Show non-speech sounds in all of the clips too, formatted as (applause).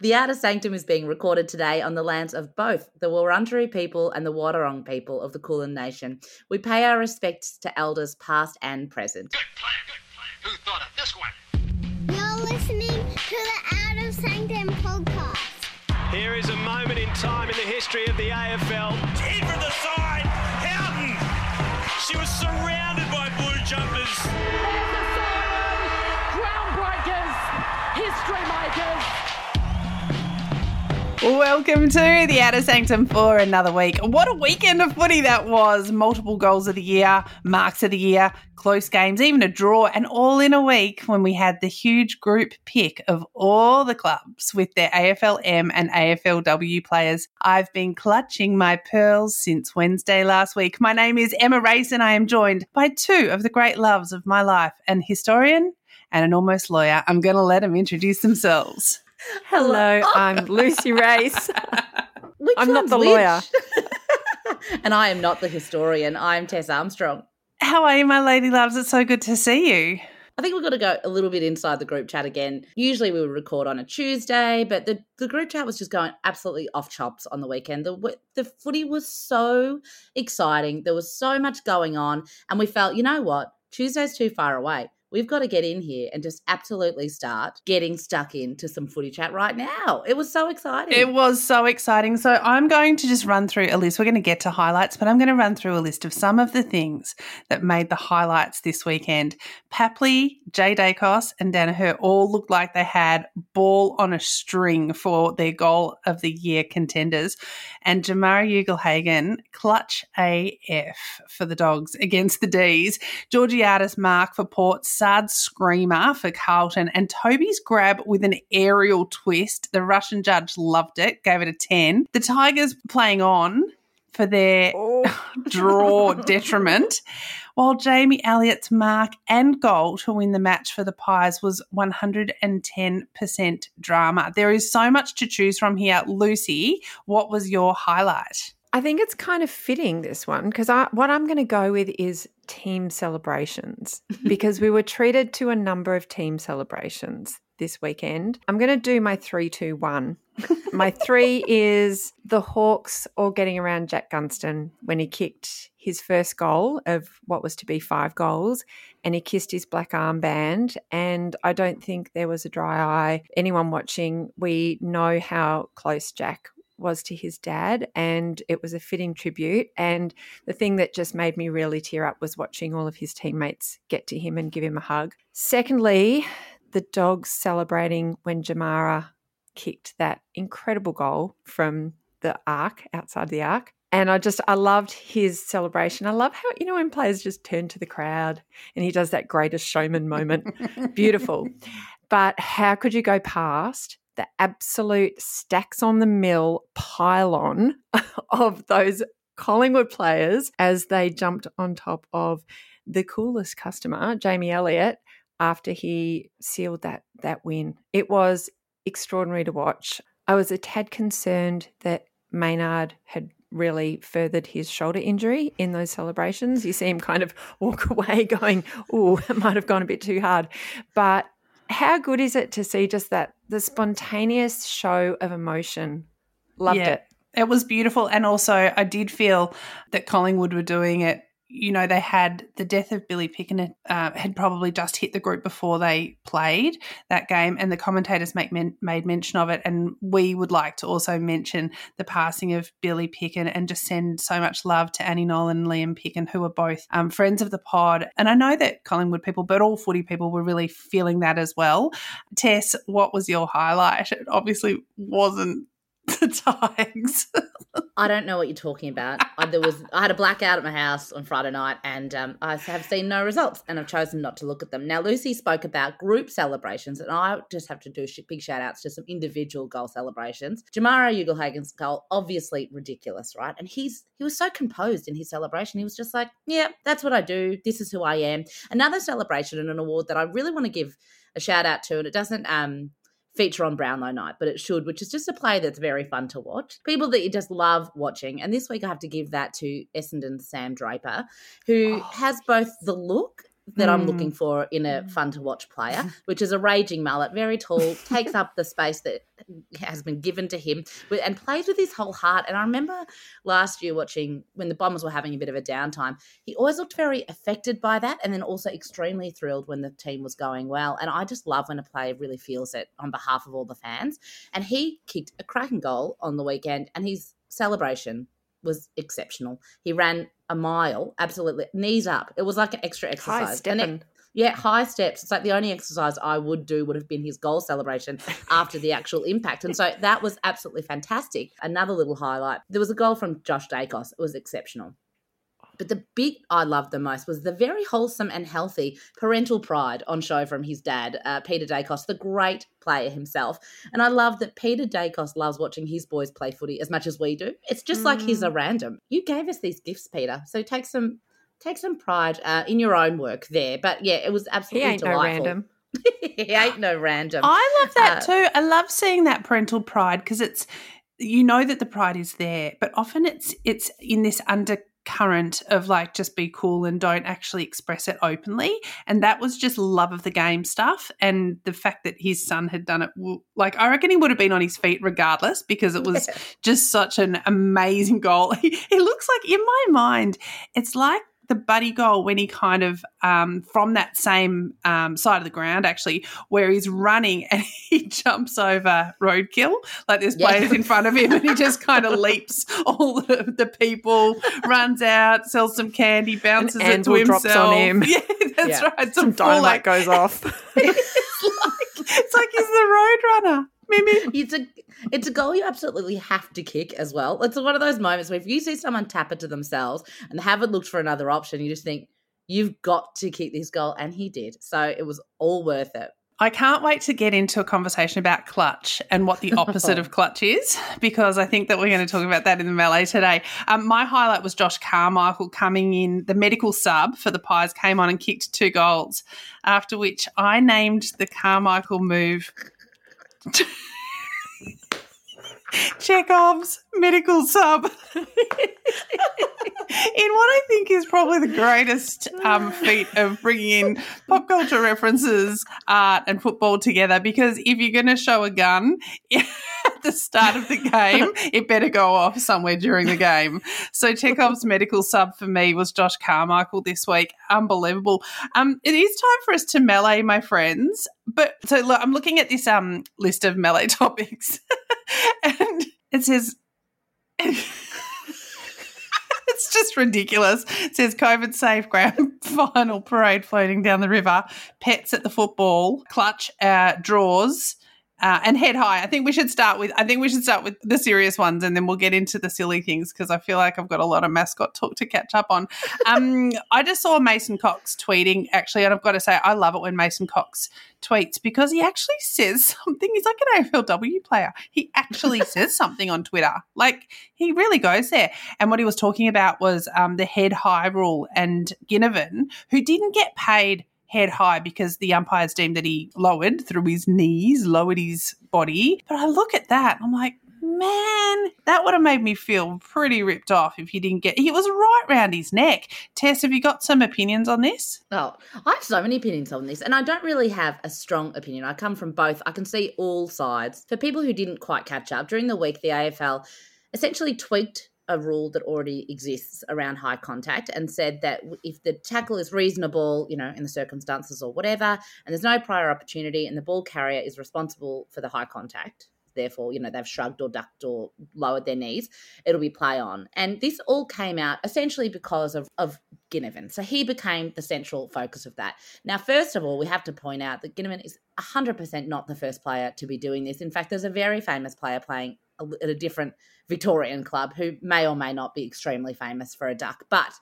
The Outer Sanctum is being recorded today on the lands of both the Wurundjeri people and the Wadawurrung people of the Kulin Nation. We pay our respects to elders past and present. Good plan, good plan. Who thought of this one? You're listening to the Outer Sanctum podcast. Here is a moment in time in the history of the AFL. In from the side, Houghton. She was surrounded by blue jumpers. Groundbreakers, history makers. Welcome to the Outer Sanctum for another week. What a weekend of footy that was! Multiple goals of the year, marks of the year, close games, even a draw, and all in a week when we had the huge group pick of all the clubs with their AFLM and AFLW players. I've been clutching my pearls since Wednesday last week. My name is Emma Race, and I am joined by two of the great loves of my life an historian and an almost lawyer. I'm going to let them introduce themselves. Hello, I'm Lucy Race. (laughs) I'm not the which? lawyer. (laughs) and I am not the historian. I'm Tess Armstrong. How are you, my lady loves? It's so good to see you. I think we've got to go a little bit inside the group chat again. Usually we would record on a Tuesday, but the, the group chat was just going absolutely off chops on the weekend. The the footy was so exciting. There was so much going on, and we felt, you know what? Tuesday's too far away. We've got to get in here and just absolutely start getting stuck into some footy chat right now. It was so exciting. It was so exciting. So I'm going to just run through a list. We're going to get to highlights, but I'm going to run through a list of some of the things that made the highlights this weekend. Papley, Jay Daicos, and Danaher all looked like they had ball on a string for their goal of the year contenders. And Jamarra Ugle-Hagan, clutch AF for the dogs against the D's. Georgiades Mark for Port, Saad Screamer for Carlton, and Toby's grab with an aerial twist. The Russian judge loved it, gave it a 10. The Tigers playing on for their oh. (laughs) draw detriment, while Jamie Elliott's mark and goal to win the match for the Pies was 110% drama. There is so much to choose from here. Lucy, what was your highlight? I think it's kind of fitting this one because I, what I'm going to go with is team celebrations (laughs) because we were treated to a number of team celebrations this weekend. I'm going to do my three, two, one. (laughs) my three is the Hawks all getting around Jack Gunston when he kicked his first goal of what was to be five goals and he kissed his black armband. And I don't think there was a dry eye. Anyone watching, we know how close Jack was to his dad, and it was a fitting tribute. And the thing that just made me really tear up was watching all of his teammates get to him and give him a hug. Secondly, the dogs celebrating when Jamarra kicked that incredible goal from the arc outside the arc. And I just, I loved his celebration. I love how, you know, when players just turn to the crowd and he does that greatest showman moment. (laughs) Beautiful. But how could you go past the absolute stacks on the mill pylon (laughs) of those Collingwood players as they jumped on top of the coolest customer, Jamie Elliott, after he sealed that that win. It was extraordinary to watch. I was a tad concerned that Maynard had really furthered his shoulder injury in those celebrations. You see him kind of (laughs) walk away going, oh, (laughs) it might have gone a bit too hard. But how good is it to see just that the spontaneous show of emotion? Loved Yeah. it. It was beautiful. And also, I did feel that Collingwood were doing it. You know, they had the death of Billy Pickett uh, had probably just hit the group before they played that game, and the commentators make men- made mention of it. And we would like to also mention the passing of Billy Pickett and just send so much love to Annie Nolan and Liam Pickett, who are both um, friends of the pod. And I know that Collingwood people, but all footy people, were really feeling that as well. Tess, what was your highlight? It obviously wasn't (laughs) the Tigers. I don't know what you're talking about. I, there was I had a blackout at my house on Friday night, and um, I have seen no results, and I've chosen not to look at them. Now, Lucy spoke about group celebrations, and I just have to do big shout outs to some individual goal celebrations. Jamarra Ugle-Hagan's goal, obviously ridiculous, right? And he's he was so composed in his celebration. He was just like, "Yeah, that's what I do. This is who I am." Another celebration and an award that I really want to give a shout out to, and it doesn't um feature on Brownlow Night, but it should, which is just a play that's very fun to watch. People that you just love watching. And this week I have to give that to Essendon's Sam Draper, who oh. has both the look that mm. I'm looking for in a mm. fun to watch player, (laughs) which is a raging mullet, very tall, takes up the space that has been given to him, and plays with his whole heart. And I remember last year watching when the Bombers were having a bit of a downtime, he always looked very affected by that, and then also extremely thrilled when the team was going well. And I just love when a player really feels it on behalf of all the fans. And he kicked a cracking goal on the weekend, and his celebration was exceptional. He ran a mile, absolutely knees up. It was like an extra exercise. High it, yeah, high steps. It's like the only exercise I would do would have been his goal celebration (laughs) after the actual impact. And so that was absolutely fantastic. Another little highlight. There was a goal from Josh Daicos. It was exceptional. But the bit I loved the most was the very wholesome and healthy parental pride on show from his dad, uh, Peter Daicos, the great player himself. And I love that Peter Daicos loves watching his boys play footy as much as we do. It's just mm. like he's a mm. random. You gave us these gifts, Peter. So take some take some pride uh, in your own work there. But yeah, it was absolutely he ain't delightful. No random. (laughs) he ain't no random. I love that uh, too. I love seeing that parental pride because it's you know that the pride is there, but often it's it's in this under current of like just be cool and don't actually express it openly. And that was just love of the game stuff. And the fact that his son had done it like i reckon he would have been on his feet regardless because it was (laughs) just such an amazing goal. (laughs) He, he looks like in my mind it's like the buddy goal when he kind of um, from that same um, side of the ground actually where he's running and (laughs) he jumps over roadkill. Like there's players yeah. in front of him and he just kind of leaps all the, the, people runs out sells some candy bounces and it to himself drops on him. (laughs) Yeah that's yeah. right. Some, some dynamite like, goes off. (laughs) It's, like, it's like he's the road runner it's (laughs) a it's a goal you absolutely have to kick as well. It's one of those moments where if you see someone tap it to themselves and haven't looked for another option, you just think you've got to kick this goal, and he did. So it was all worth it. I can't wait to get into a conversation about clutch and what the (laughs) opposite of clutch is, because I think that we're going to talk about that in the melee today. Um, my highlight was Josh Carmichael coming in, the medical sub for the Pies came on and kicked two goals, after which I named the Carmichael move. (laughs) Chekhov's medical sub (laughs) in what I think is probably the greatest um, feat of bringing in pop culture references, art, and football together. Because if you're going to show a gun (laughs) the start of the game, (laughs) it better go off somewhere during the game. So Chekhov's medical sub for me was Josh Carmichael this week. Unbelievable. Um, it is time for us to melee, my friends. But so look, I'm looking at this um list of melee (laughs) topics, and it says. (laughs) it's just ridiculous. It says COVID safe grand final parade floating down the river, pets at the football, clutch uh, draws, uh, and head high. I think we should start with. I think we should start with the serious ones, and then we'll get into the silly things because I feel like I've got a lot of mascot talk to catch up on. (laughs) Um, I just saw Mason Cox tweeting actually, and I've got to say I love it when Mason Cox tweets because he actually says something. He's like an AFLW player. He actually (laughs) says something on Twitter. Like he really goes there. And what he was talking about was um, the head high rule and Ginnivan, who didn't get paid head high because the umpires deemed that he lowered through his knees, lowered his body. But I look at that, I'm like, man, that would have made me feel pretty ripped off if he didn't get. He was right round his neck. Tess, have you got some opinions on this? Oh, I have so many opinions on this, and I don't really have a strong opinion. I come from both. I can see all sides. For people who didn't quite catch up during the week, the AFL essentially tweaked a rule that already exists around high contact and said that if the tackle is reasonable, you know, in the circumstances or whatever, and there's no prior opportunity and the ball carrier is responsible for the high contact, therefore, you know, they've shrugged or ducked or lowered their knees, it'll be play on. And this all came out essentially because of, of Ginnivan. So he became the central focus of that. Now, first of all, we have to point out that Ginnivan is 100% not the first player to be doing this. In fact, there's a very famous player playing at a different Victorian club who may or may not be extremely famous for a duck. But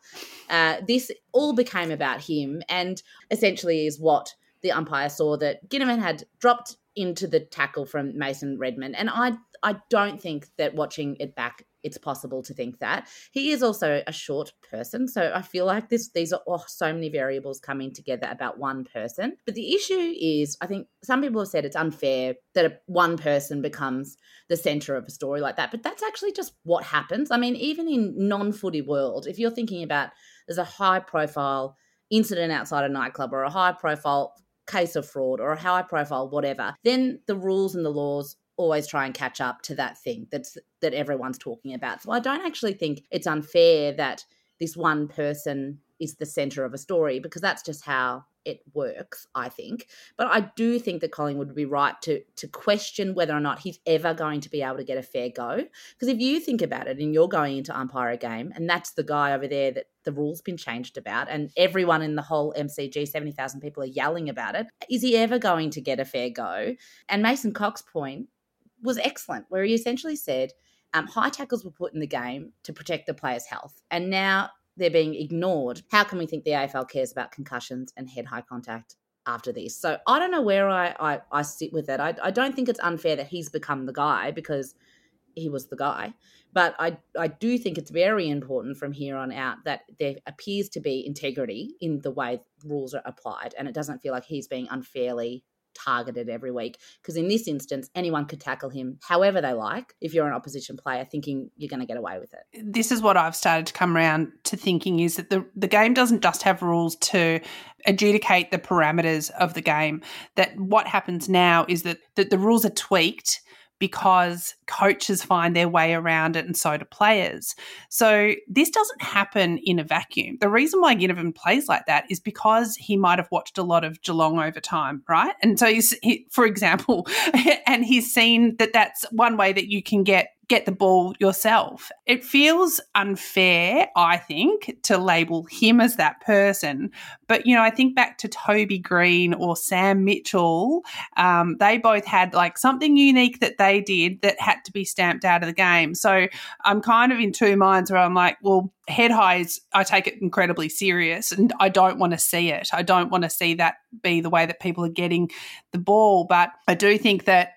uh, this all became about him and essentially is what the umpire saw that Ginnivan had dropped into the tackle from Mason Redman. And I I don't think that watching it back it's possible to think that. He is also a short person, so I feel like this these are oh, so many variables coming together about one person. But the issue is I think some people have said it's unfair that one person becomes the center of a story like that, but that's actually just what happens. I mean, even in non-footy world, if you're thinking about there's a high profile incident outside a nightclub or a high profile case of fraud or a high profile whatever, then the rules and the laws always try and catch up to that thing that's that everyone's talking about. So I don't actually think it's unfair that this one person is the center of a story because that's just how it works, I think. But I do think that Collingwood would be right to to question whether or not he's ever going to be able to get a fair go. Because if you think about it and you're going into umpire a game and that's the guy over there that the rules been changed about and everyone in the whole MCG, 70,000 people are yelling about it, is he ever going to get a fair go? And Mason Cox's point was excellent, where he essentially said um, high tackles were put in the game to protect the player's health. And now they're being ignored. How can we think the AFL cares about concussions and head high contact after this? So I don't know where I, I, I sit with that. I, I don't think it's unfair that he's become the guy because he was the guy. But I, I do think it's very important from here on out that there appears to be integrity in the way rules are applied. And it doesn't feel like he's being unfairly targeted every week. Because in this instance, anyone could tackle him however they like if you're an opposition player thinking you're going to get away with it. This is what I've started to come around to thinking is that the, the game doesn't just have rules to adjudicate the parameters of the game. That what happens now is that, that the rules are tweaked because coaches find their way around it and so do players. So this doesn't happen in a vacuum. The reason why Ginnivan plays like that is because he might have watched a lot of Geelong over time, right? And so he's, he, for example, (laughs) and he's seen that that's one way that you can get get the ball yourself. It feels unfair, I think, to label him as that person. But, you know, I think back to Toby Greene or Sam Mitchell. Um, they both had like something unique that they did that had to be stamped out of the game. So I'm kind of in two minds where I'm like, well, head highs, I take it incredibly serious and I don't want to see it. I don't want to see that be the way that people are getting the ball. But I do think that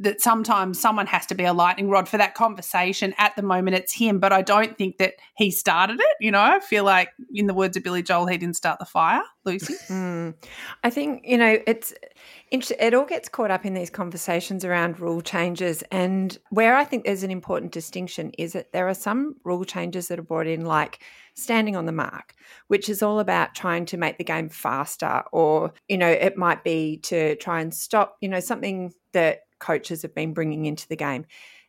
that sometimes someone has to be a lightning rod for that conversation. At the moment, it's him, but I don't think that he started it. You know, I feel like, in the words of Billy Joel, he didn't start the fire. Lucy, (laughs) mm. I think you know it's it all gets caught up in these conversations around rule changes, and where I think there's an important distinction is that there are some rule changes that are brought in, like standing on the mark, which is all about trying to make the game faster, or you know, it might be to try and stop, you know, something that coaches have been bringing into the game.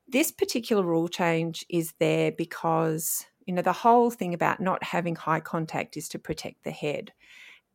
This particular rule change is there because, you know, the whole thing about not having high contact is to protect the head.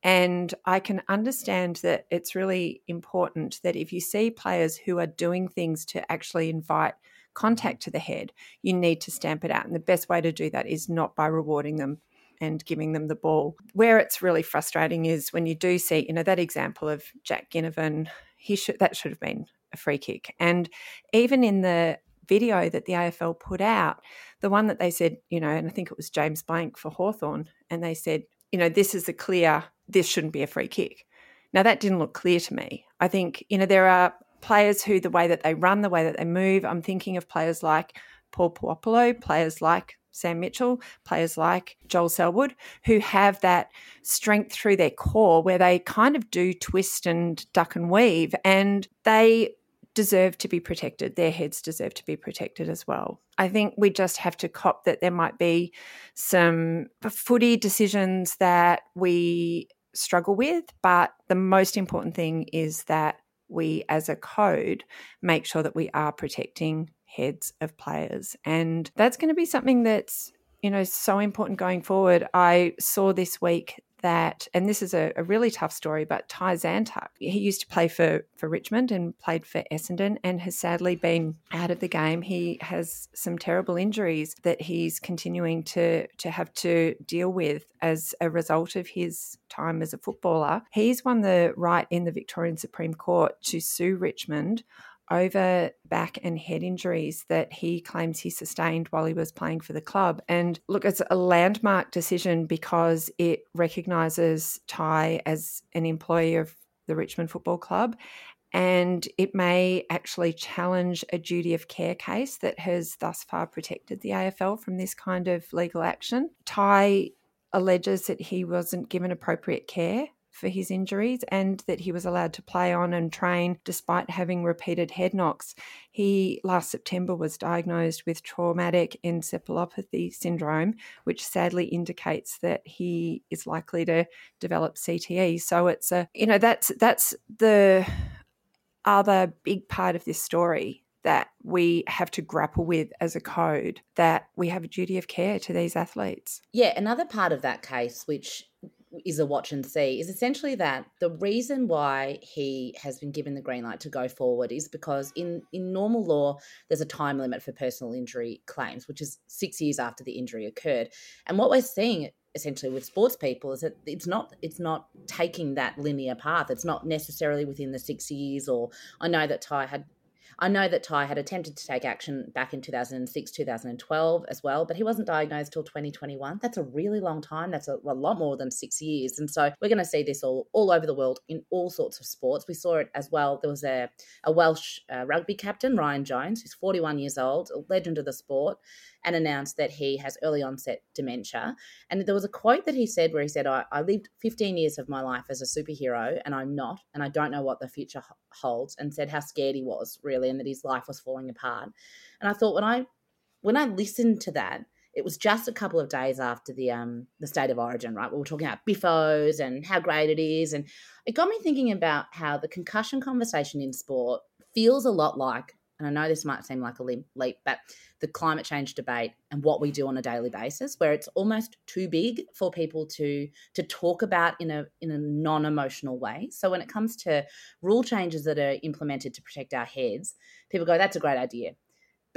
And I can understand that it's really important that if you see players who are doing things to actually invite contact to the head, you need to stamp it out. And the best way to do that is not by rewarding them and giving them the ball. Where it's really frustrating is when you do see, you know, that example of Jack Ginnivan, he should that should have been a free kick. And even in the video that the AFL put out, the one that they said, you know, and I think it was James Blanck for Hawthorn, and they said, you know, this is a clear, this shouldn't be a free kick. Now, that didn't look clear to me. I think, you know, there are players who, the way that they run, the way that they move, I'm thinking of players like Paul Puopolo, players like Sam Mitchell, players like Joel Selwood, who have that strength through their core where they kind of do twist and duck and weave. And they deserve to be protected. Their heads deserve to be protected as well. I think we just have to cop that there might be some footy decisions that we struggle with, but the most important thing is that we as a code make sure that we are protecting heads of players. And that's going to be something that's you know so important going forward. I saw this week that, and this is a, a, really tough story, but Ty Zantuck, he used to play for, for Richmond and played for Essendon and has sadly been out of the game. He has some terrible injuries that he's continuing to, to have to deal with as a result of his time as a footballer. He's won the right in the Victorian Supreme Court to sue Richmond over back and head injuries that he claims he sustained while he was playing for the club. And look, it's a landmark decision because it recognises Ty as an employee of the Richmond Football Club. And it may actually challenge a duty of care case that has thus far protected the AFL from this kind of legal action. Ty alleges that he wasn't given appropriate care for his injuries and that he was allowed to play on and train despite having repeated head knocks. He last September was diagnosed with traumatic encephalopathy syndrome, which sadly indicates that he is likely to develop CTE. So it's a you know that's that's the other big part of this story that we have to grapple with as a code that we have a duty of care to these athletes. Yeah, another part of that case, which is a watch and see, is essentially that the reason why he has been given the green light to go forward is because in, in normal law, there's a time limit for personal injury claims, which is six years after the injury occurred. And what we're seeing essentially with sports people is that it's not it's not taking that linear path it's not necessarily within the six years or i know that ty had I know that Ty had attempted to take action back in 2006, 2012 as well, but he wasn't diagnosed till 2021. That's a really long time. That's a, a lot more than six years. And so we're going to see this all, all over the world in all sorts of sports. We saw it as well. There was a, a Welsh uh, rugby captain, Ryan Jones, who's 41 years old, a legend of the sport and announced that he has early onset dementia. And there was a quote that he said where he said, I, I lived 15 years of my life as a superhero and I'm not, and I don't know what the future holds, and said how scared he was really and that his life was falling apart. And I thought when I when I listened to that, it was just a couple of days after the um the state of origin, right? We were talking about biffos and how great it is, and it got me thinking about how the concussion conversation in sport feels a lot like and I know this might seem like a leap, but the climate change debate and what we do on a daily basis, where it's almost too big for people to to talk about in a in a non emotional way. So when it comes to rule changes that are implemented to protect our heads, people go, "That's a great idea."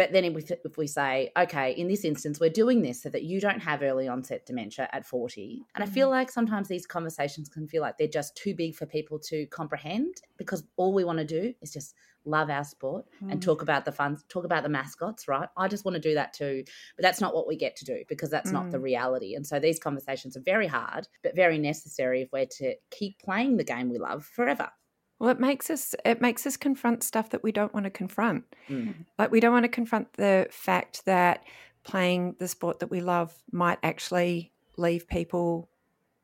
But then if we, if we say, okay, in this instance, we're doing this so that you don't have early onset dementia at 40. And I feel mm. like sometimes these conversations can feel like they're just too big for people to comprehend because all we want to do is just love our sport mm. and talk about the fun, talk about the mascots, right? I just want to do that too. But that's not what we get to do because that's mm. not the mm. reality. And so these conversations are very hard, but very necessary if we're to keep playing the game we love forever. Well, it makes us it makes us confront stuff that we don't want to confront. Mm. Like we don't want to confront the fact that playing the sport that we love might actually leave people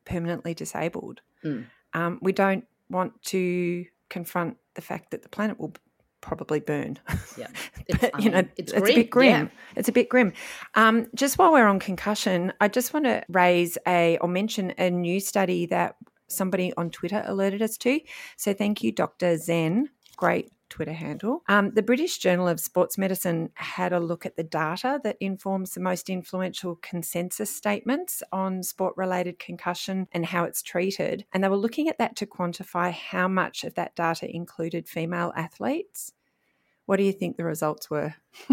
permanently disabled. Mm. Um, we don't want to confront the fact that the planet will probably burn. Yeah, (laughs) but, you know, it's, it's a bit grim. Yeah. It's a bit grim. Um, just while we're on concussion, I just want to raise a or mention a new study that somebody on Twitter alerted us to. So thank you, Dr. Zen. Great Twitter handle. Um, the British Journal of Sports Medicine had a look at the data that informs the most influential consensus statements on sport related concussion and how it's treated. And they were looking at that to quantify how much of that data included female athletes. What do you think the results were? (laughs)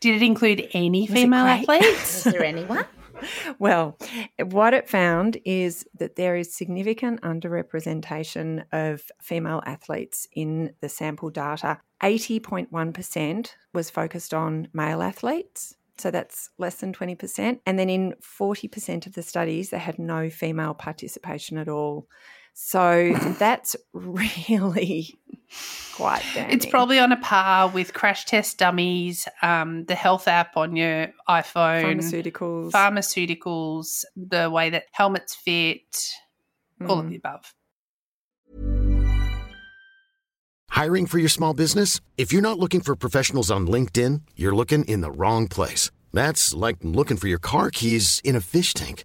Did it include any female athletes? (laughs) Was there anyone? (laughs) well, what it found is that there is significant underrepresentation of female athletes in the sample data. 80.1% was focused on male athletes. So that's less than 20%. And then in 40% of the studies, they had no female participation at all. So that's really quite damning. It's probably on a par with crash test dummies, um, the health app on your iPhone, pharmaceuticals, pharmaceuticals, the way that helmets fit, mm. all of mm. the above. Hiring for your small business? If you're not looking for professionals on LinkedIn, you're looking in the wrong place. That's like looking for your car keys in a fish tank.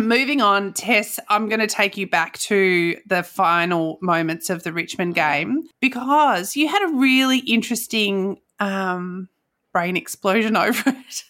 Moving on, Tess, I'm going to take you back to the final moments of the Richmond game because you had a really interesting um, brain explosion (laughs) over it.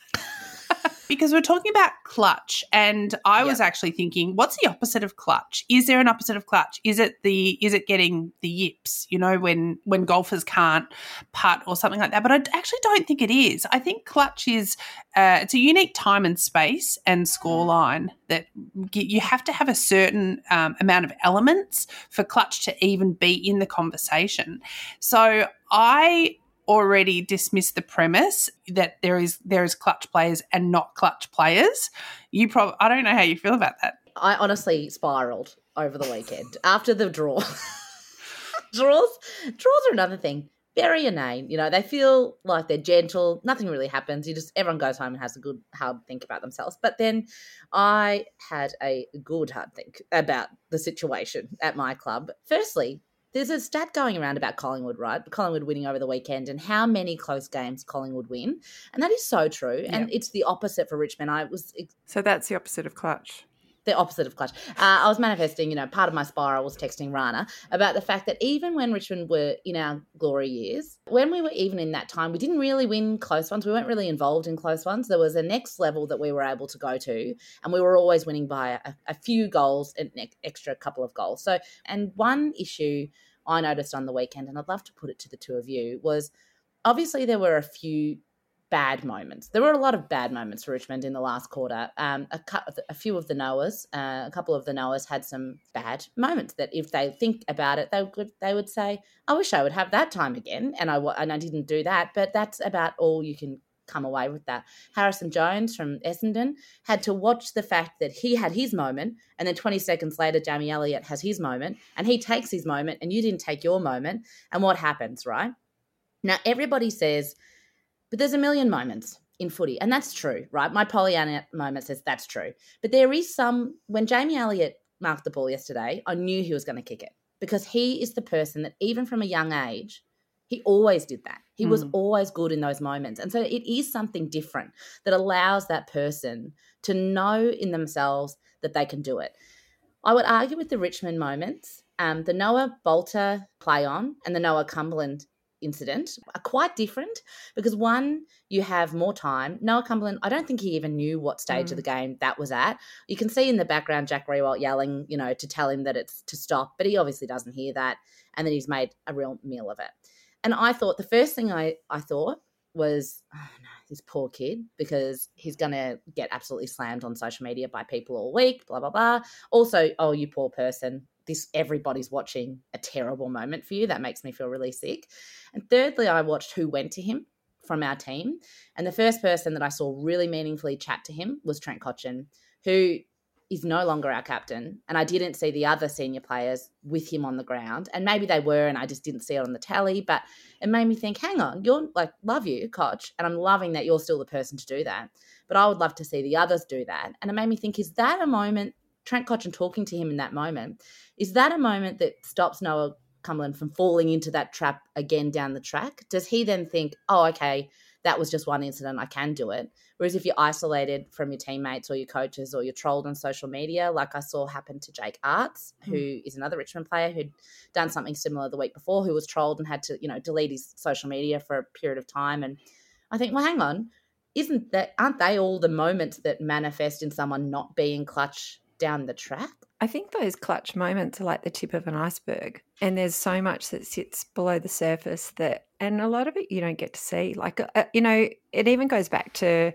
Because we're talking about clutch and i was actually thinking what's the opposite of clutch? Is there an opposite of clutch? Is it the is it getting the yips you know when when golfers can't putt or something like that? But i actually don't think it is. I think clutch is uh, it's a unique time and space and score line that you have to have a certain um, amount of elements for clutch to even be in the conversation. So i already dismissed the premise that there is there is clutch players and not clutch players. You probably I don't know how you feel about that. I honestly spiraled over the weekend after the draw. (laughs) draws, draws are another thing. Very inane. You know, they feel like they're gentle. Nothing really happens. You just everyone goes home and has a good hard think about themselves. But then I had a good hard think about the situation at my club. Firstly, there's a stat going around about Collingwood, right? Collingwood winning over the weekend and how many close games Collingwood win. And that is so true. And it's the opposite for Richmond. I was So that's the opposite of clutch. The opposite of clutch. Uh, I was manifesting, you know, part of my spiral was texting Rana about the fact that even when Richmond were in our glory years, when we were even in that time, we didn't really win close ones. We weren't really involved in close ones. There was a next level that we were able to go to, and we were always winning by a, a few goals an extra couple of goals. So, and one issue I noticed on the weekend, and I'd love to put it to the two of you, was obviously there were a few bad moments. There were a lot of bad moments for Richmond in the last quarter. Um, a, a few of the Noahs, uh, a couple of the Noahs had some bad moments that if they think about it, they would they would say, "I wish I would have that time again," and I and I didn't do that. But that's about all you can come away with that. Harrison Jones from Essendon had to watch the fact that he had his moment, and then 20 seconds later, Jamie Elliott has his moment, and he takes his moment, and you didn't take your moment. And what happens, right? Now, everybody says, but there's a million moments in footy, and that's true, right? My Pollyanna moment says that's true. But there is some, when Jamie Elliott marked the ball yesterday, I knew he was going to kick it because he is the person that, even from a young age, he always did that. He mm. was always good in those moments. And so it is something different that allows that person to know in themselves that they can do it. I would argue with the Richmond moments, um, the Noah Bolter play on and the Noah Cumberland incident are quite different because one, you have more time. Noah Cumberland, I don't think he even knew what stage mm. of the game that was at. You can see in the background Jack Riewoldt yelling, you know, to tell him that it's to stop, but he obviously doesn't hear that. And then he's made a real meal of it. And I thought the first thing I, I thought was, oh no, this poor kid, because he's going to get absolutely slammed on social media by people all week, blah, blah, blah. Also, oh, you poor person. This everybody's watching a terrible moment for you. That makes me feel really sick. And thirdly, I watched who went to him from our team. And the first person that I saw really meaningfully chat to him was Trent Cotchin, who is no longer our captain. And I didn't see the other senior players with him on the ground. And maybe they were, and I just didn't see it on the tally. But it made me think, hang on, you're like, love you, coach. And I'm loving that you're still the person to do that. But I would love to see the others do that. And it made me think, is that a moment, Trent Cotchin talking to him in that moment, is that a moment that stops Noah Cumberland from falling into that trap again down the track? Does he then think, oh, okay, that was just one incident, I can do it. Whereas if you're isolated from your teammates or your coaches or you're trolled on social media, like I saw happen to Jake Aarts, who mm. is another Richmond player who'd done something similar the week before, who was trolled and had to, you know, delete his social media for a period of time. And I think, well, hang on, isn't that aren't they all the moments that manifest in someone not being clutch down the track? I think those clutch moments are like the tip of an iceberg, and there's so much that sits below the surface that, and a lot of it you don't get to see. Like, uh, you know, it even goes back to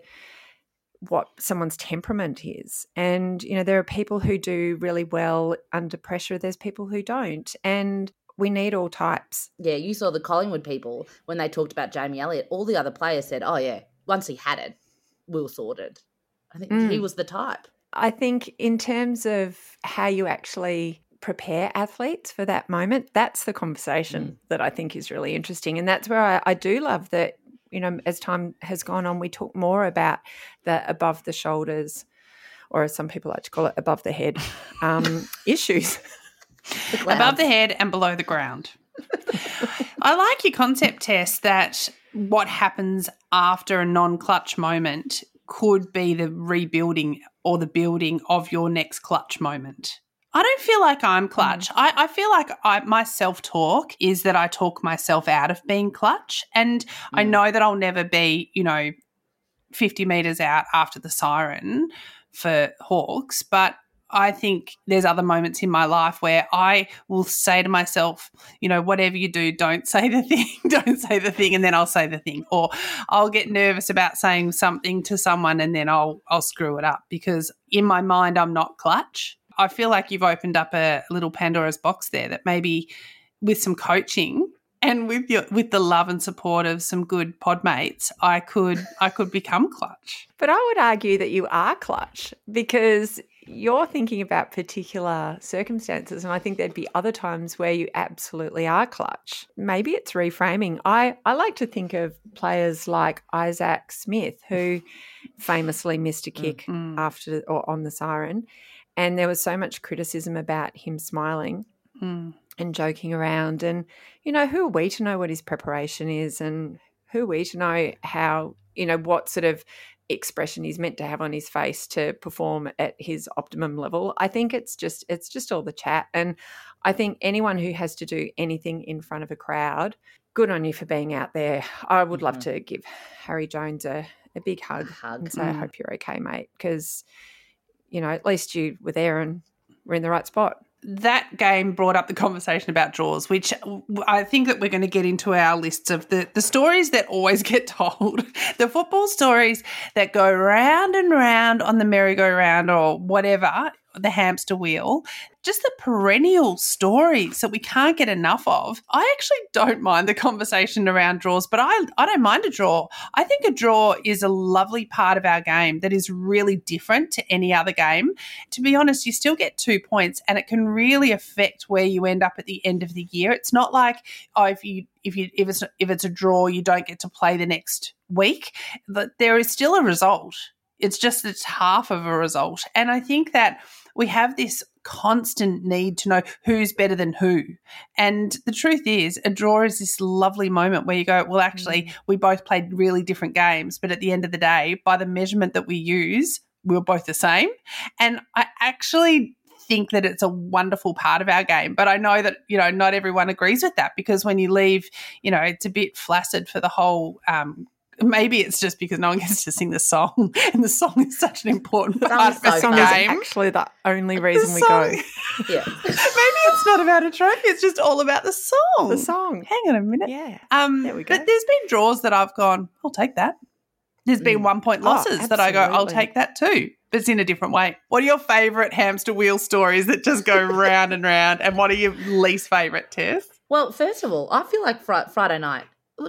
what someone's temperament is. And, you know, there are people who do really well under pressure, there's people who don't. And we need all types. Yeah, you saw the Collingwood people when they talked about Jamie Elliott, all the other players said, oh, yeah, once he had it, we were sorted. I think mm. he was the type. I think, in terms of how you actually prepare athletes for that moment, that's the conversation mm. that I think is really interesting. And that's where I, I do love that, you know, as time has gone on, we talk more about the above the shoulders, or as some people like to call it, above the head um, (laughs) issues. The (laughs) above the head and below the ground. I like your concept Tess that what happens after a non clutch moment could be the rebuilding or the building of your next clutch moment. I don't feel like I'm clutch. Mm. I, I, feel like I, my self talk is that I talk myself out of being clutch. And mm. I know that I'll never be, you know, 50 meters out after the siren for Hawks, but I think there's other moments in my life where I will say to myself, you know, whatever you do, don't (laughs) say the thing, (laughs) don't say the thing, and then I'll say the thing. Or I'll get nervous about saying something to someone and then I'll I'll screw it up because in my mind I'm not clutch. I feel like you've opened up a little Pandora's box there that maybe with some coaching and with your with the love and support of some good podmates, I could I could become clutch. But I would argue that you are clutch because you're thinking about particular circumstances and i think there'd be other times where you absolutely are clutch maybe it's reframing i i like to think of players like isaac smith who (laughs) famously missed a kick mm-hmm. after or on the siren and there was so much criticism about him smiling mm. and joking around and you know who are we to know what his preparation is and who are we to know how you know what sort of expression he's meant to have on his face to perform at his optimum level. I think it's just it's just all the chat and I think anyone who has to do anything in front of a crowd, good on you for being out there. I would love mm-hmm. to give Harry Jones a, a big hug, a hug. and say mm. I hope you're okay, mate, because you know, at least you were there and we're in the right spot that game brought up the conversation about draws, which I think that we're going to get into our lists of the, the stories that always (laughs) get told, the football stories that go round and round on the merry-go-round or whatever the hamster wheel, just the perennial stories that we can't get enough of. I actually don't mind the conversation around draws, but I, I don't mind a draw. I think a draw is a lovely part of our game that is really different to any other game. To be honest, you still get two points and it can really affect where you end up at the end of the year. It's not like, oh, if you if you if it's if it's a draw, you don't get to play the next week. But there is still a result. It's just it's half of a result. And I think that we have this constant need to know who's better than who. And the truth is, a draw is this lovely moment where you go, well, actually, mm. we both played really different games, but at the end of the day, by the measurement that we use, we're both the same. And I actually think that it's a wonderful part of our game. But I know that, you know, not everyone agrees with that because when you leave, you know, it's a bit flaccid for the whole um, maybe it's just because no one gets to sing the song, (laughs) and the song is such an important part of the song game. Is actually the only reason the we go. (laughs) yeah, maybe it's not about a trophy; it's just all about the song. The song. Hang on a minute. Yeah. Um, there we go. But there's been draws that I've gone. I'll take that. There's been mm. one point oh, losses oh, that I go. I'll take that too. But it's in a different way. What are your favourite hamster wheel stories that just go round and round? And what are your least favourite, Tess? Well, first of all, I feel like fr- Friday night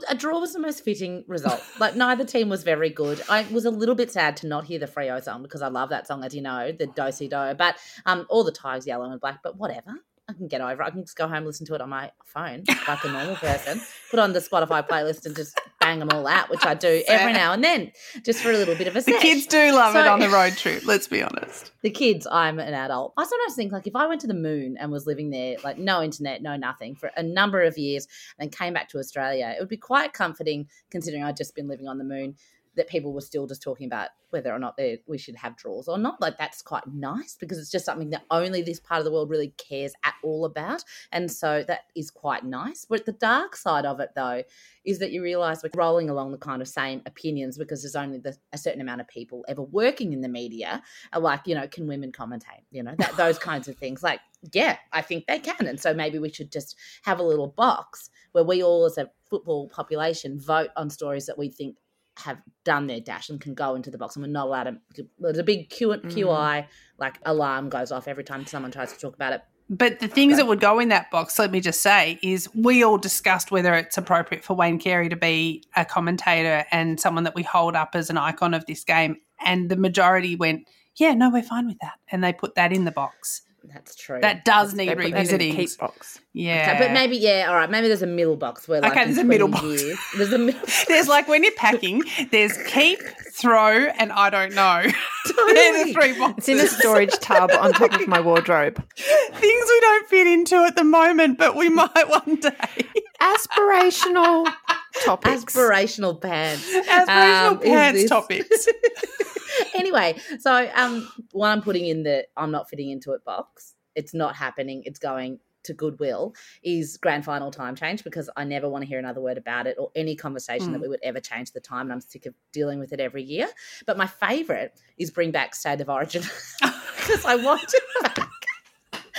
a draw was the most fitting result. Like neither team was very good. I was a little bit sad to not hear the Freo song because I love that song, as you know, the Do Do. But um, all the ties yellow and black. But whatever. I can get over it. I can just go home, listen to it on my phone (laughs) like a normal person. Put on the Spotify playlist and just bang them all out, which I do every now and then, just for a little bit of a. The kids do love so, it on the road trip. Let's be honest. (laughs) The kids, I'm an adult. I sometimes think like if I went to the moon and was living there, like no internet, no nothing, for a number of years, and came back to Australia, it would be quite comforting considering I'd just been living on the moon that people were still just talking about whether or not we should have draws or not. Like that's quite nice because it's just something that only this part of the world really cares at all about, and so that is quite nice. But the dark side of it, though, is that you realise we're rolling along the kind of same opinions because there's only the, a certain amount of people ever working in the media. Like, you know, can women commentate? You know, that those kinds of things. Like, yeah, I think they can, and so maybe we should just have a little box where we all, as a football population, vote on stories that we think have done their dash and can go into the box and we're not allowed to there's a big Q, QI mm. like alarm goes off every time someone tries to talk about it but the things that would go in that box, let me just say, is we all discussed whether it's appropriate for Wayne Carey to be a commentator and someone that we hold up as an icon of this game. And the majority went, yeah, no, we're fine with that. And they put that in the box. That's true. That does need revisiting. keep box. Yeah, okay, but maybe yeah. All right, maybe there's a middle box where like okay, there's a middle box. Years, there's a middle. (laughs) there's like when you're packing. There's keep, throw, and I don't know. Totally. (laughs) They're the three boxes. It's in a storage tub on top of my wardrobe. (laughs) Things we don't fit into at the moment, but we might one day. Aspirational topics. Aspirational pants. Aspirational Um, pants topics. (laughs) anyway, so um, what I'm putting in the I'm not fitting into it box. It's not happening. It's going to goodwill. Is grand final time change because I never want to hear another word about it or any conversation that Mm. we would ever change the time. And I'm sick of dealing with it every year. But my favourite is bring back state of origin (laughs) because I want it. (laughs)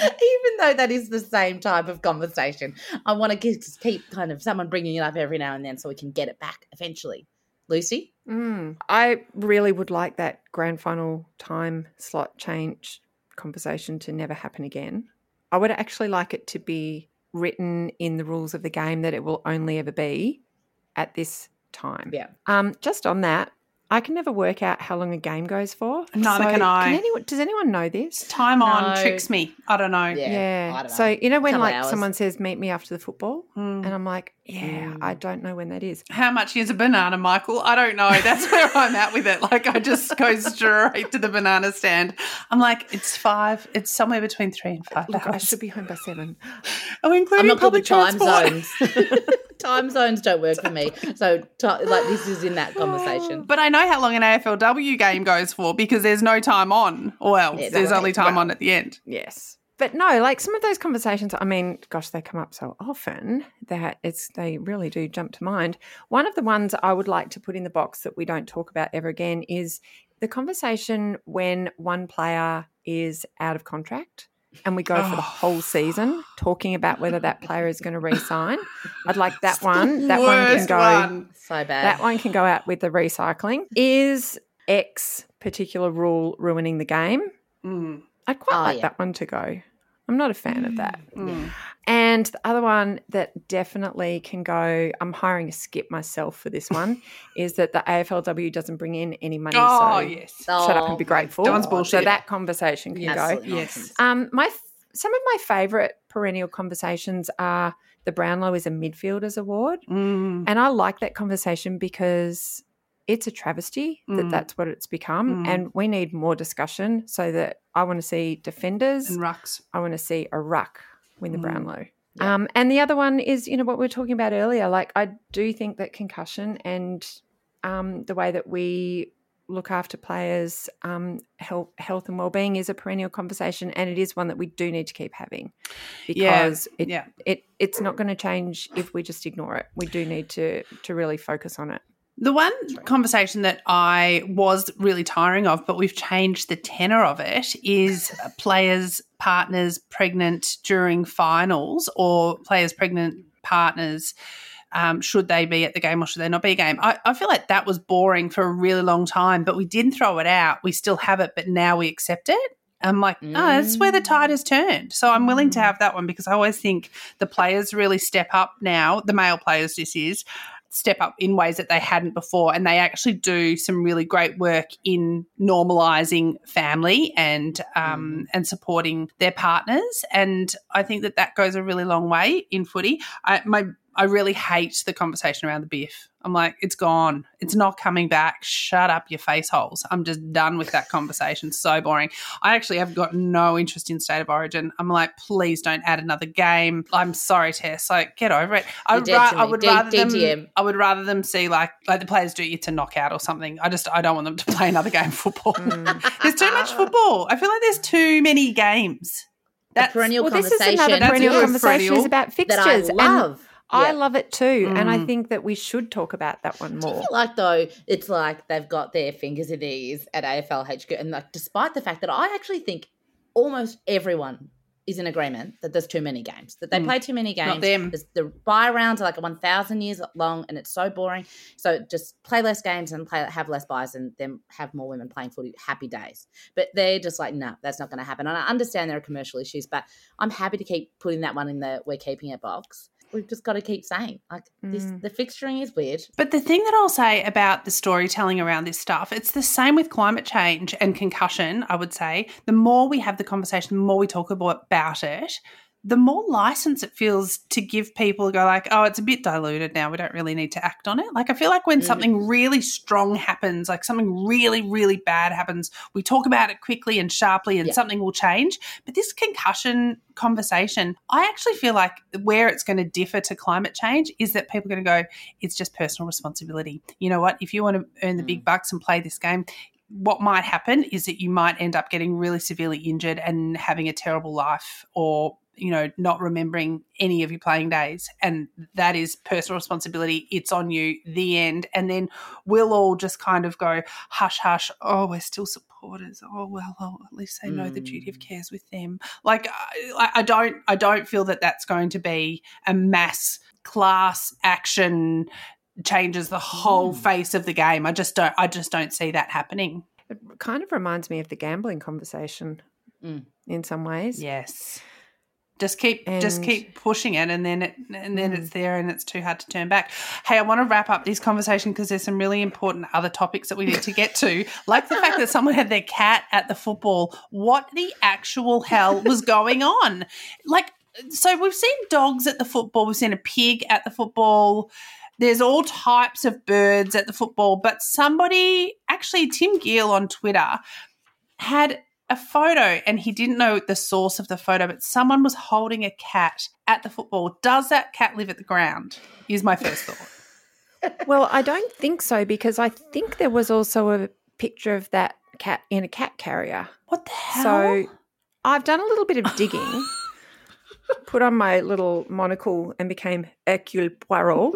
Even though that is the same type of conversation, I want to keep, keep kind of someone bringing it up every now and then so we can get it back eventually. Lucy? Mm. I really would like that grand final time slot change conversation to never happen again. I would actually like it to be written in the rules of the game that it will only ever be at this time. Yeah. Um, just on that, I can never work out how long a game goes for. Neither can I. anyone, does anyone know this? Time on tricks me. I don't know. Yeah. Yeah. Don't know. So you know when Couple like hours. someone says meet me after the football, Mm. and I'm like, yeah, I don't know when that is. How much is a banana, Michael? I don't know. That's (laughs) where I'm at with it. Like, I just go straight to the banana stand. I'm like, it's five. It's somewhere between three and five Look, I should be home by seven. Oh, I'm including not good public with time zones. (laughs) time zones don't work for me. So, ti like, this is in that conversation. But I know how long an AFLW game goes for because there's no time on. Well, Yeah, there's exactly. only time on at the end. Yes. But no, like some of those conversations, I mean, gosh, they come up so often that it's they really do jump to mind. One of the ones I would like to put in the box that we don't talk about ever again is the conversation when one player is out of contract and we go for the whole season talking about whether that player is going to re-sign. I'd like that one. That one can go one. So bad. that one can go out with the recycling. Is X particular rule ruining the game? Mm. I'd quite Oh, like yeah. that one to go. I'm not a fan of that. Mm. And the other one that definitely can go, I'm hiring a skip myself for this one, (laughs) is that the AFLW doesn't bring in any money. Oh, so yes. shut up Oh, and be grateful. That one's So that conversation can go. Yes. Um, my some of my favourite perennial conversations are the Brownlow is a midfielders award, Mm. and I like that conversation because it's a travesty that Mm. that's what it's become, Mm. and we need more discussion so that I want to see defenders, And rucks. I want to see a ruck win the Mm. Brownlow. Um, and the other one is, you know, what we were talking about earlier. Like, I do think that concussion and um, the way that we look after players' um, health, health and well-being is a perennial conversation, and it is one that we do need to keep having Yeah, because it, yeah. it it's not going to change if we just ignore it. We do need to to really focus on it. The one conversation that I was really tiring of, but we've changed the tenor of it, is (laughs) players' partners pregnant during finals or players' pregnant partners. Um, should they be at the game or should they not be a game? I, I feel like that was boring for a really long time, but we didn't throw it out. We still have it, but now we accept it. I'm like, oh, that's where the tide has turned. So I'm willing to have that one because I always think the players really step up now, the male players, this is, step up in ways that they hadn't before. And they actually do some really great work in normalizing family and um, and supporting their partners. And I think that that goes a really long way in footy. I, my I really hate the conversation around the biff. I'm like, it's gone. It's not coming back. Shut up, your face holes. I'm just done with that conversation. So boring. I actually have got no interest in state of origin. I'm like, please don't add another game. I'm sorry, Tess. Like, get over it. I would, ra- I would D- rather them. DTM. I would rather them see like like the players do it to knockout or something. I just I don't want them to (laughs) play another game of football. Mm. (laughs) there's too much football. I feel like there's too many games. The perennial Well, this is another That's perennial conversation perennial, is about that I fixtures. and love. I love it too, and I Mm. think that we should talk about that one Do you more. feel like though it's like they've got their fingers in their ears at AFL HQ, and like despite the fact that I actually think almost everyone is in agreement that there's too many games, that they Mm. play too many games. Not them. There's- The buy rounds are like one thousand years long, and it's so boring. So just play less games and play have less buys, and then have more women playing footy. Happy days. But they're just like, no, that's not going to happen. And I understand there are commercial issues, but I'm happy to keep putting that one in the we're keeping it box. We've just got to keep saying like this. Mm. The fixturing is weird. But the thing that I'll say about the storytelling around this stuff, it's the same with climate change and concussion, I would say. The more we have the conversation, the more we talk about, about it, the more license it feels to give people go like, oh, it's a bit diluted now. We don't really need to act on it. Like I feel like when Mhm. something really strong happens, like something really, really bad happens, we talk about it quickly and sharply and Yeah. something will change. But this concussion conversation, I actually feel like where it's going to differ to climate change is that people are going to go, it's just personal responsibility. You know what? If you want to earn the big bucks and play this game, what might happen is that you might end up getting really severely injured and having a terrible life or you know not remembering any of your playing days and that is personal responsibility. It's on you the end. And then we'll all just kind of go hush hush. Oh we're still supporters. Oh well oh, at least they know the duty of cares with them. Like I, I don't i don't feel that that's going to be a mass class action changes the whole face of the game. I just don't i just don't see that happening. It kind of reminds me of the gambling conversation Mm. in some ways. Yes. Just keep just keep pushing it and then it and then mm. it's there and it's too hard to turn back. Hey, I want to wrap up this conversation because there's some really important other topics that we need to get to. Like the fact that someone had their cat at the football. What the actual hell was going on? Like so we've seen dogs at the football, we've seen a pig at the football. There's all types of birds at the football, but somebody actually Tim Gill on Twitter had a photo and he didn't know the source of the photo, but someone was holding a cat at the football. Does that cat live at the ground? Is my first thought. (laughs) well, I don't think so because I think there was also a picture of that cat in a cat carrier. What the hell? So I've done a little bit of digging, (laughs) put on my little monocle, and became Hercule Poirot.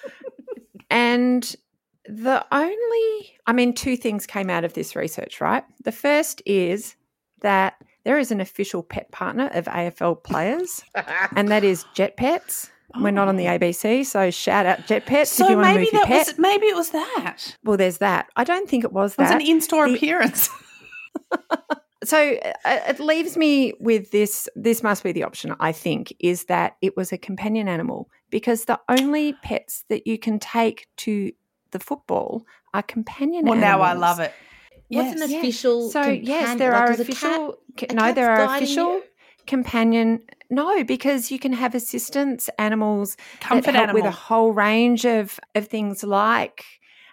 (laughs) and the only, I mean, two things came out of this research, right? The first is that there is an official pet partner of AFL players, (laughs) and that is Jet Pets. We're not on the ABC, so shout out Jet Pets if Oh. so you want to maybe move your pet. was maybe it was that. well, there's that. I don't think it was that. It was an in-store The- appearance. (laughs) so uh, it leaves me with this this must be the option i think is that it was a companion animal because the only pets that you can take to the football are companion well, now I love it. What's an Yes. official? so yes there Like, are cat- official ca- no there are official you? companion no because you can have assistance animals Comfort that help with a whole range of of things like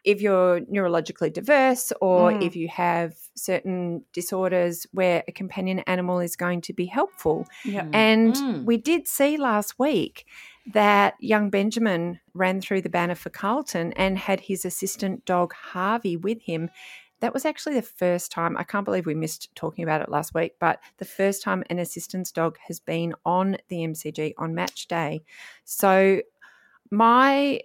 if you're neurologically diverse or Mm. if you have certain disorders where a companion animal is going to be helpful Yeah. and Mm. we did see last week that young Benjamin ran through the banner for Carlton and had his assistant dog Harvey with him. That was actually the first time, I can't believe we missed talking about it last week, but the first time an assistance dog has been on the MCG on match day. So, my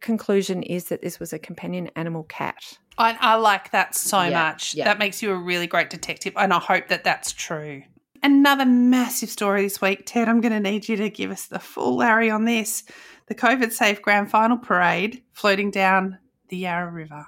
conclusion is that this was a companion animal cat. I, I like that so Yeah, much. yeah. That makes you a really great detective, and I hope that that's true. Another massive story this week, Ted. I'm going to need you to give us the full Larry on this. The COVID safe grand final parade floating down the Yarra River.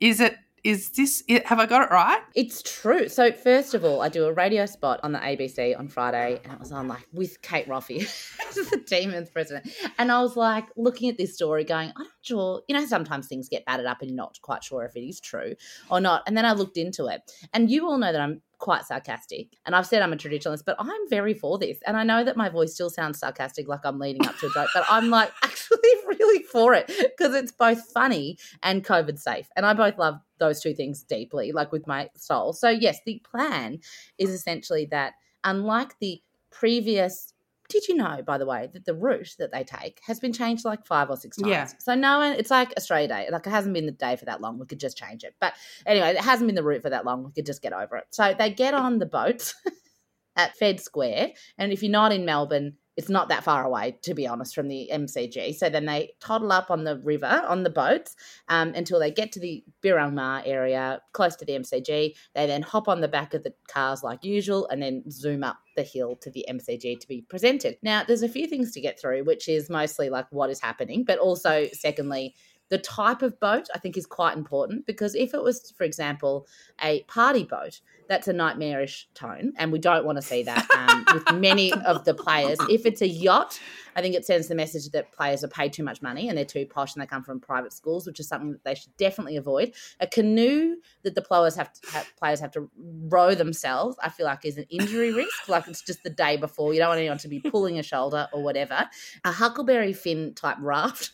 Is it? Is this? Have I got it right? It's true. So first of all, I do a radio spot on the ABC on Friday, and it was on like with Kate Roffey, (laughs) the Demons president, and I was like looking at this story, going, I'm not sure. You know, sometimes things get batted up, and you're not quite sure if it is true or not. And then I looked into it, and you all know that I'm quite sarcastic, and I've said I'm a traditionalist, but I'm very for this, and I know that my voice still sounds sarcastic, like I'm leading up to a joke, but I'm like (laughs) actually really for it because it's both funny and COVID safe, and I both love those two things deeply, like with my soul. So, yes, the plan is essentially that, unlike the previous, did you know, by the way, that the route that they take has been changed like five or six times? Yeah. So, no one, it's like Australia Day. Like, it hasn't been the day for that long. We could just change it. But anyway, it hasn't been the route for that long. We could just get over it. So, they get on the boats (laughs) at Fed Square. And if you're not in Melbourne, it's not that far away, to be honest, from the MCG. So then they toddle up on the river on the boats um, until they get to the Birrarung Marr area, close to the MCG. They then hop on the back of the cars like usual and then zoom up the hill to the MCG to be presented. Now, there's a few things to get through, which is mostly like what is happening, but also, secondly, The type of boat, I think, is quite important because if it was, for example, a party boat, that's a nightmarish tone, and we don't want to see that um, with many of the players. If it's a yacht, I think it sends the message that players are paid too much money and they're too posh and they come from private schools, which is something that they should definitely avoid. A canoe that the players have to have, players have to row themselves, I feel like is an injury risk. Like it's just the day before. You don't want anyone to be pulling a shoulder or whatever. A Huckleberry Finn type raft.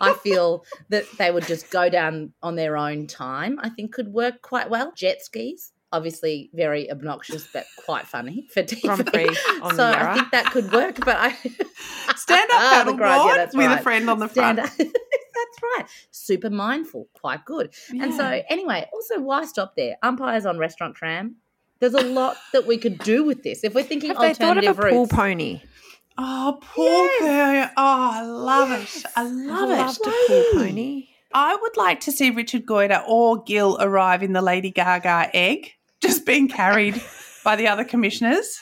I feel that they would just go down on their own time. I think could work quite well. Jet skis, obviously very obnoxious but quite funny for (laughs) TV. Grand Prix (laughs) on so the I think that could work. But I (laughs) Stand up Ah, the paddleboard grind, yeah, that's with a friend on the Stand front. that's right. Super mindful, quite good. And so anyway, also why stop there? Umpires on restaurant tram. There's a lot that we could do with this. If we're thinking Have they thought of a alternative pool routes. pony? Oh, poor pony! Oh, I love it. I love it. Loved a pool pony. I would like to see Richard Goyder or Gil arrive in the Lady Gaga egg, just being carried by the other commissioners.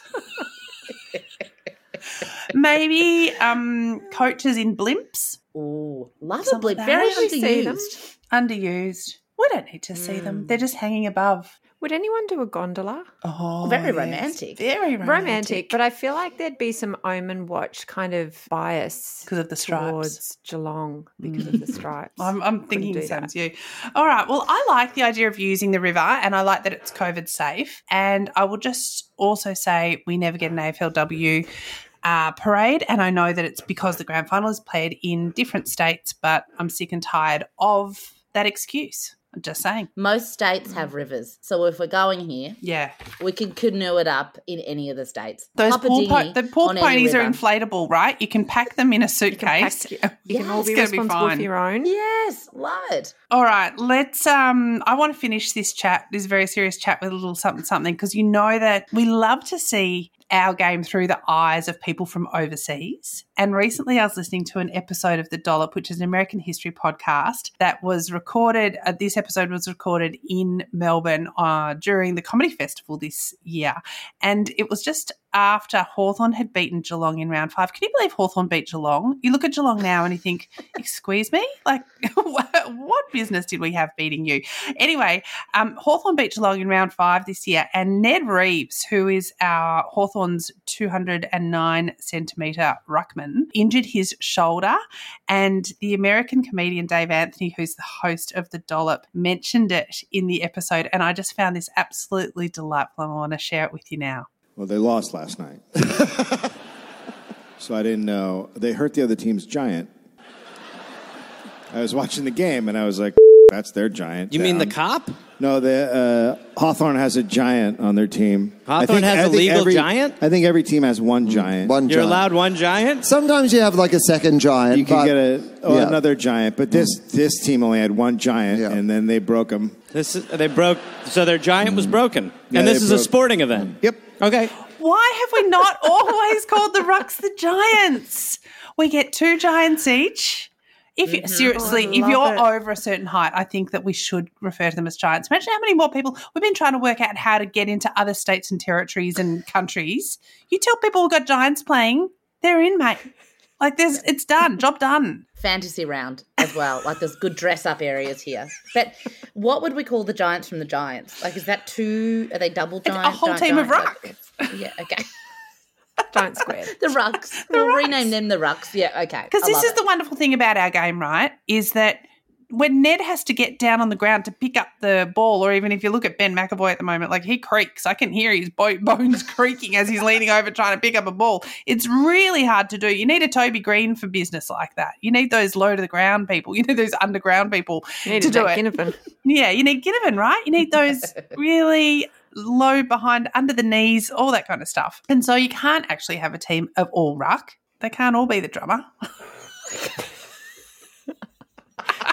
Maybe um, coaches in blimps, Ooh, love a Something blip. like Very that. We see them. underused. underused. We don't need to see them. They're just hanging above. Would anyone do a gondola? Oh, Very yes. romantic. Very romantic. Romantic, but I feel like there'd be some Omen Watch kind of bias because of the stripes. towards Geelong because of the (laughs) stripes. I'm, I'm thinking do the same as you. All right. Well, I like the idea of using the river and I like that it's COVID safe. And I will just also say we never get an AFLW uh, parade. And I know that it's because the grand final is played in different states, but I'm sick and tired of that excuse. I'm just saying. Most states have rivers, so if we're going here, Yeah. we can canoe it up in any of the states. Those Hop pool po- the pool ponies are inflatable, right? You can pack them in a You can, pack, suitcase. you can all It's be gonna be responsible fine. for your own. Yes, love it. All right, let's um I want to finish this chat, this very serious chat with a little something something because you know that we love to see our game through the eyes of people from overseas. And recently I was listening to an episode of The Dollop, which is an American history podcast that was recorded uh, this episode was recorded in Melbourne uh, during the comedy festival this year. And it was just after Hawthorn had beaten Geelong in round 5. Can you believe Hawthorn beat Geelong? You look at Geelong now and you think, (laughs) "Excuse me? Like (laughs) what business did we have beating you?" Anyway, um, Hawthorn beat Geelong in round five this year, and Ned Reeves, who is our Hawthorn's 209 centimetre ruckman, injured his shoulder. And the American comedian Dave Anthony, who's the host of The Dollop, mentioned it in the episode. And I just found this absolutely delightful. I want to share it with you now. Well, they lost last night. so I didn't know. They hurt the other team's giant. I was watching the game and I was like, that's their giant. You mean the cop? No, the uh, Hawthorn has a giant on their team. I Hawthorn has I a think legal every- giant? I think every team has one giant. One You're giant. allowed one giant? Sometimes you have like a second giant. You can but- get a, oh, yeah. another giant, but this this team only had one giant, Yeah. and then they broke them. This is, they broke, so their giant was broken. Yeah, and this they is a broke- sporting event. Yep. Okay. Why have we not always called the Rucks the Giants? We get two giants each. If you, mm-hmm. seriously, oh, I if you're it. over a certain height, I think that we should refer to them as giants. Imagine how many more people we've been trying to work out how to get into other states and territories and countries. You tell people we've got giants playing, they're in, mate. Like there's, it's done, (laughs) job done. Fantasy round as well. Like there's good dress up areas here. But what would we call the giants from the giants? Like is that two? Are they double It's a whole giant team of giants? ruck. Like, yeah. Okay. (laughs) Giant square. The rucks. we'll rename them the rucks. Yeah. Okay. Because this is it. the wonderful thing about our game, right? Is that when Ned has to get down on the ground to pick up the ball, or even if you look at Ben McEvoy at the moment, like he creaks. I can hear his bo- (laughs) bones creaking as he's leaning over trying to pick up a ball. It's really hard to do. You need a Toby Greene for business like that. You need those low to the ground people. (laughs) You need those underground people to do it. Ginnivan. (laughs) Yeah, you need Ginnivan, right? You need those really low behind, under the knees, all that kind of stuff. And so you can't actually have a team of all ruck. They can't all be the drummer.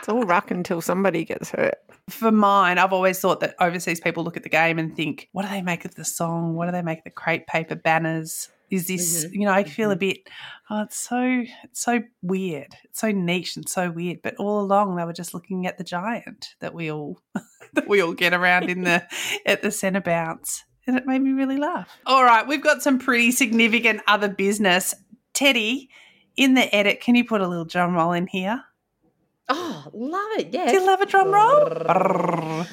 It's all ruck until somebody gets hurt. For mine, I've always thought that overseas people look at the game and think, what do they make of the song? What do they make of the crepe paper banners? Is this, mm-hmm. you know, I feel a mm-hmm. bit, oh, it's so, it's so weird. It's so niche and so weird. But all along, they were just looking at the giant that we all, (laughs) that we all get around in the, (laughs) at the centre bounce. And it made me really laugh. All right, we've got some pretty significant other business. Teddy, in the edit, can you put a little drum roll in here? Oh, love it. Yeah. Do you love a drum roll?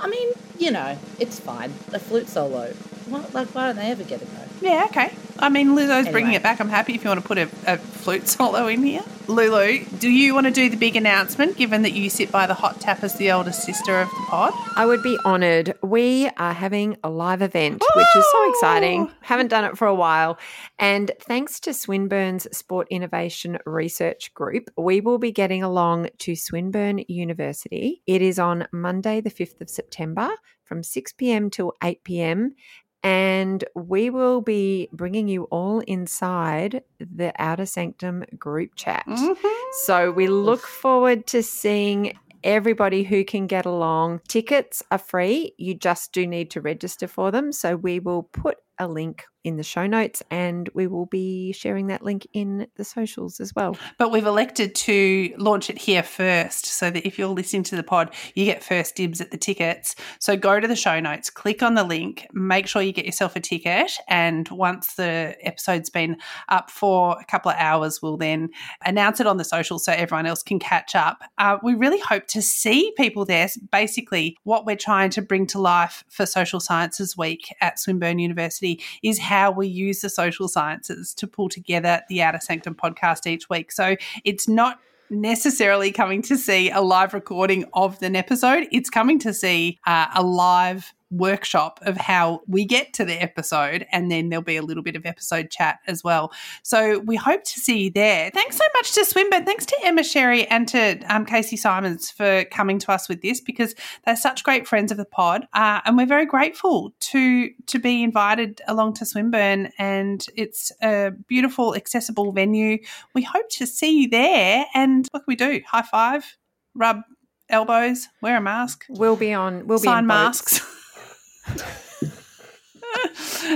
I mean, you know, it's fine. A flute solo. What, like, why don't they ever get a go? Yeah, okay. I mean, Lulu's bringing it back. I'm happy if you want to put a, a flute solo in here. Lulu, do you want to do the big announcement given that you sit by the hot tap as the older sister of the pod? I would be honoured. We are having a live event, which is so exciting. Haven't done it for a while. And thanks to Swinburne's Sport Innovation Research Group, we will be getting along to Swinburne University. It is on Monday, the 5th of September from 6 p.m. till 8 p.m. And we will be bringing you all inside the Outer Sanctum group chat. Mm-hmm. So we look forward to seeing everybody who can get along. Tickets are free. You just do need to register for them. So we will put a link in the show notes and we will be sharing that link in the socials as well. But we've elected to launch it here first so that if you're listening to the pod, you get first dibs at the tickets. So go to the show notes, click on the link, make sure you get yourself a ticket. And once the episode's been up for a couple of hours, we'll then announce it on the social so everyone else can catch up. Uh, we really hope to see people there. Basically, what we're trying to bring to life for Social Sciences Week at Swinburne University is how we use the social sciences to pull together the Outer Sanctum podcast each week. So it's not necessarily coming to see a live recording of an episode, it's coming to see uh, a live workshop of how we get to the episode and then there'll be a little bit of episode chat as well. So we hope to see you there. Thanks so much to swinburne. Thanks to emma sherry and to um, Kasey Symons for coming to us with this because they're such great friends of the pod uh, and we're very grateful to to be invited along to swinburne and it's a beautiful accessible venue. We hope to see you there and what can we do? High five rub elbows wear a mask. We'll be on we'll be sign masks (laughs)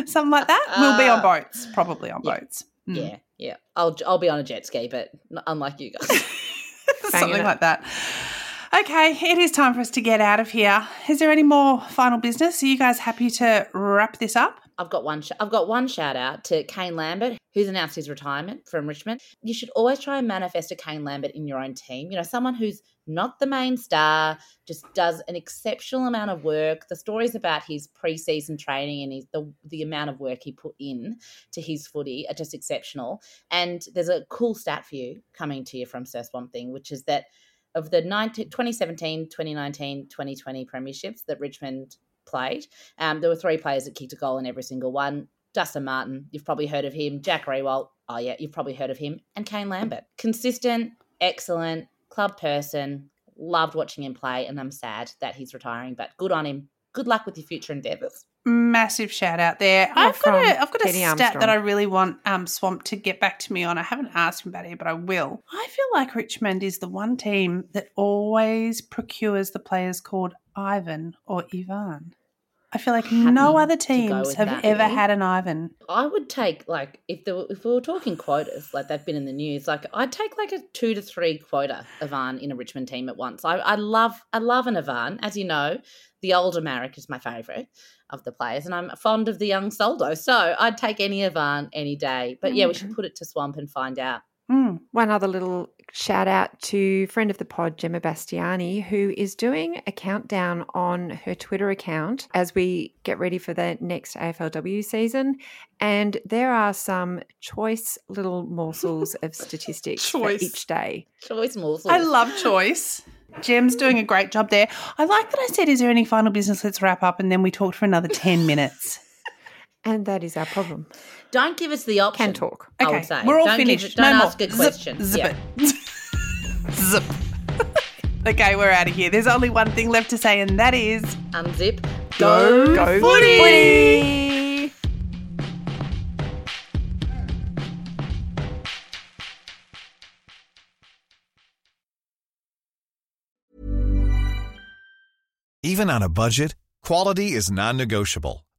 something like that we'll be on Uh, boats probably on yeah. boats Mm. Yeah, yeah. I'll I'll be on a jet ski, but n- unlike you guys. (laughs) something like that okay it is time for us to get out of here is there any more final business are you guys happy to wrap this up I've got one. Sh- I've got one shout out to Kane Lambert, who's announced his retirement from Richmond. You should always try and manifest a Kane Lambert in your own team. You know, someone who's not the main star, just does an exceptional amount of work. The stories about his preseason training and his, the the amount of work he put in to his footy are just exceptional. And there's a cool stat for you coming to you from Sir Swamp Thing, which is that of the 19, 2017, 2019, 2020 premierships that Richmond played, um, there were three players that kicked a goal in every single one. Dustin Martin, you've probably heard of him. Jack Riewoldt, oh yeah, you've probably heard of him. And Kane Lambert. Consistent, excellent, club person. Loved watching him play, and I'm sad that he's retiring, but good on him. Good luck with your future endeavours. massive shout out there Yeah, i've got a i've got a Katie stat Armstrong. that i really want um swamp to get back to me on i haven't asked him about it but i will i feel like richmond is the one team that always procures the players called ivan or ivan i feel like no other teams have that, ever really. had an ivan I would take like if there were, if we were talking quotas, like they've been in the news, like I'd take like a two to three quota Ivan in a Richmond team at once. I, I love I love an Ivan, as you know. The older Maric is my favourite of the players, and I'm fond of the young Soldo. So I'd take any Ivan any day. But yeah, we should put it to Swamp and find out. Mm. One other little shout out to friend of the pod, Gemma Bastiani, who is doing a countdown on her Twitter account as we get ready for the next AFLW season. And there are some choice little morsels of (laughs) statistics for each day. Choice morsels. I love choice. Jem's doing a great job there. I like that I said, Is there any final business? Let's wrap up. And then we talked for another 10 (laughs) minutes. And that is our problem. Don't give us the option. Can talk. I Okay, would say. we're all don't give finished. it- don't no ask more. a Zip, question. Zip Yeah. it. (laughs) Zip. (laughs) okay, we're out of here. There's only one thing left to say, and that is Unzip. go, Go footy. footy. Even on a budget, quality is non-negotiable.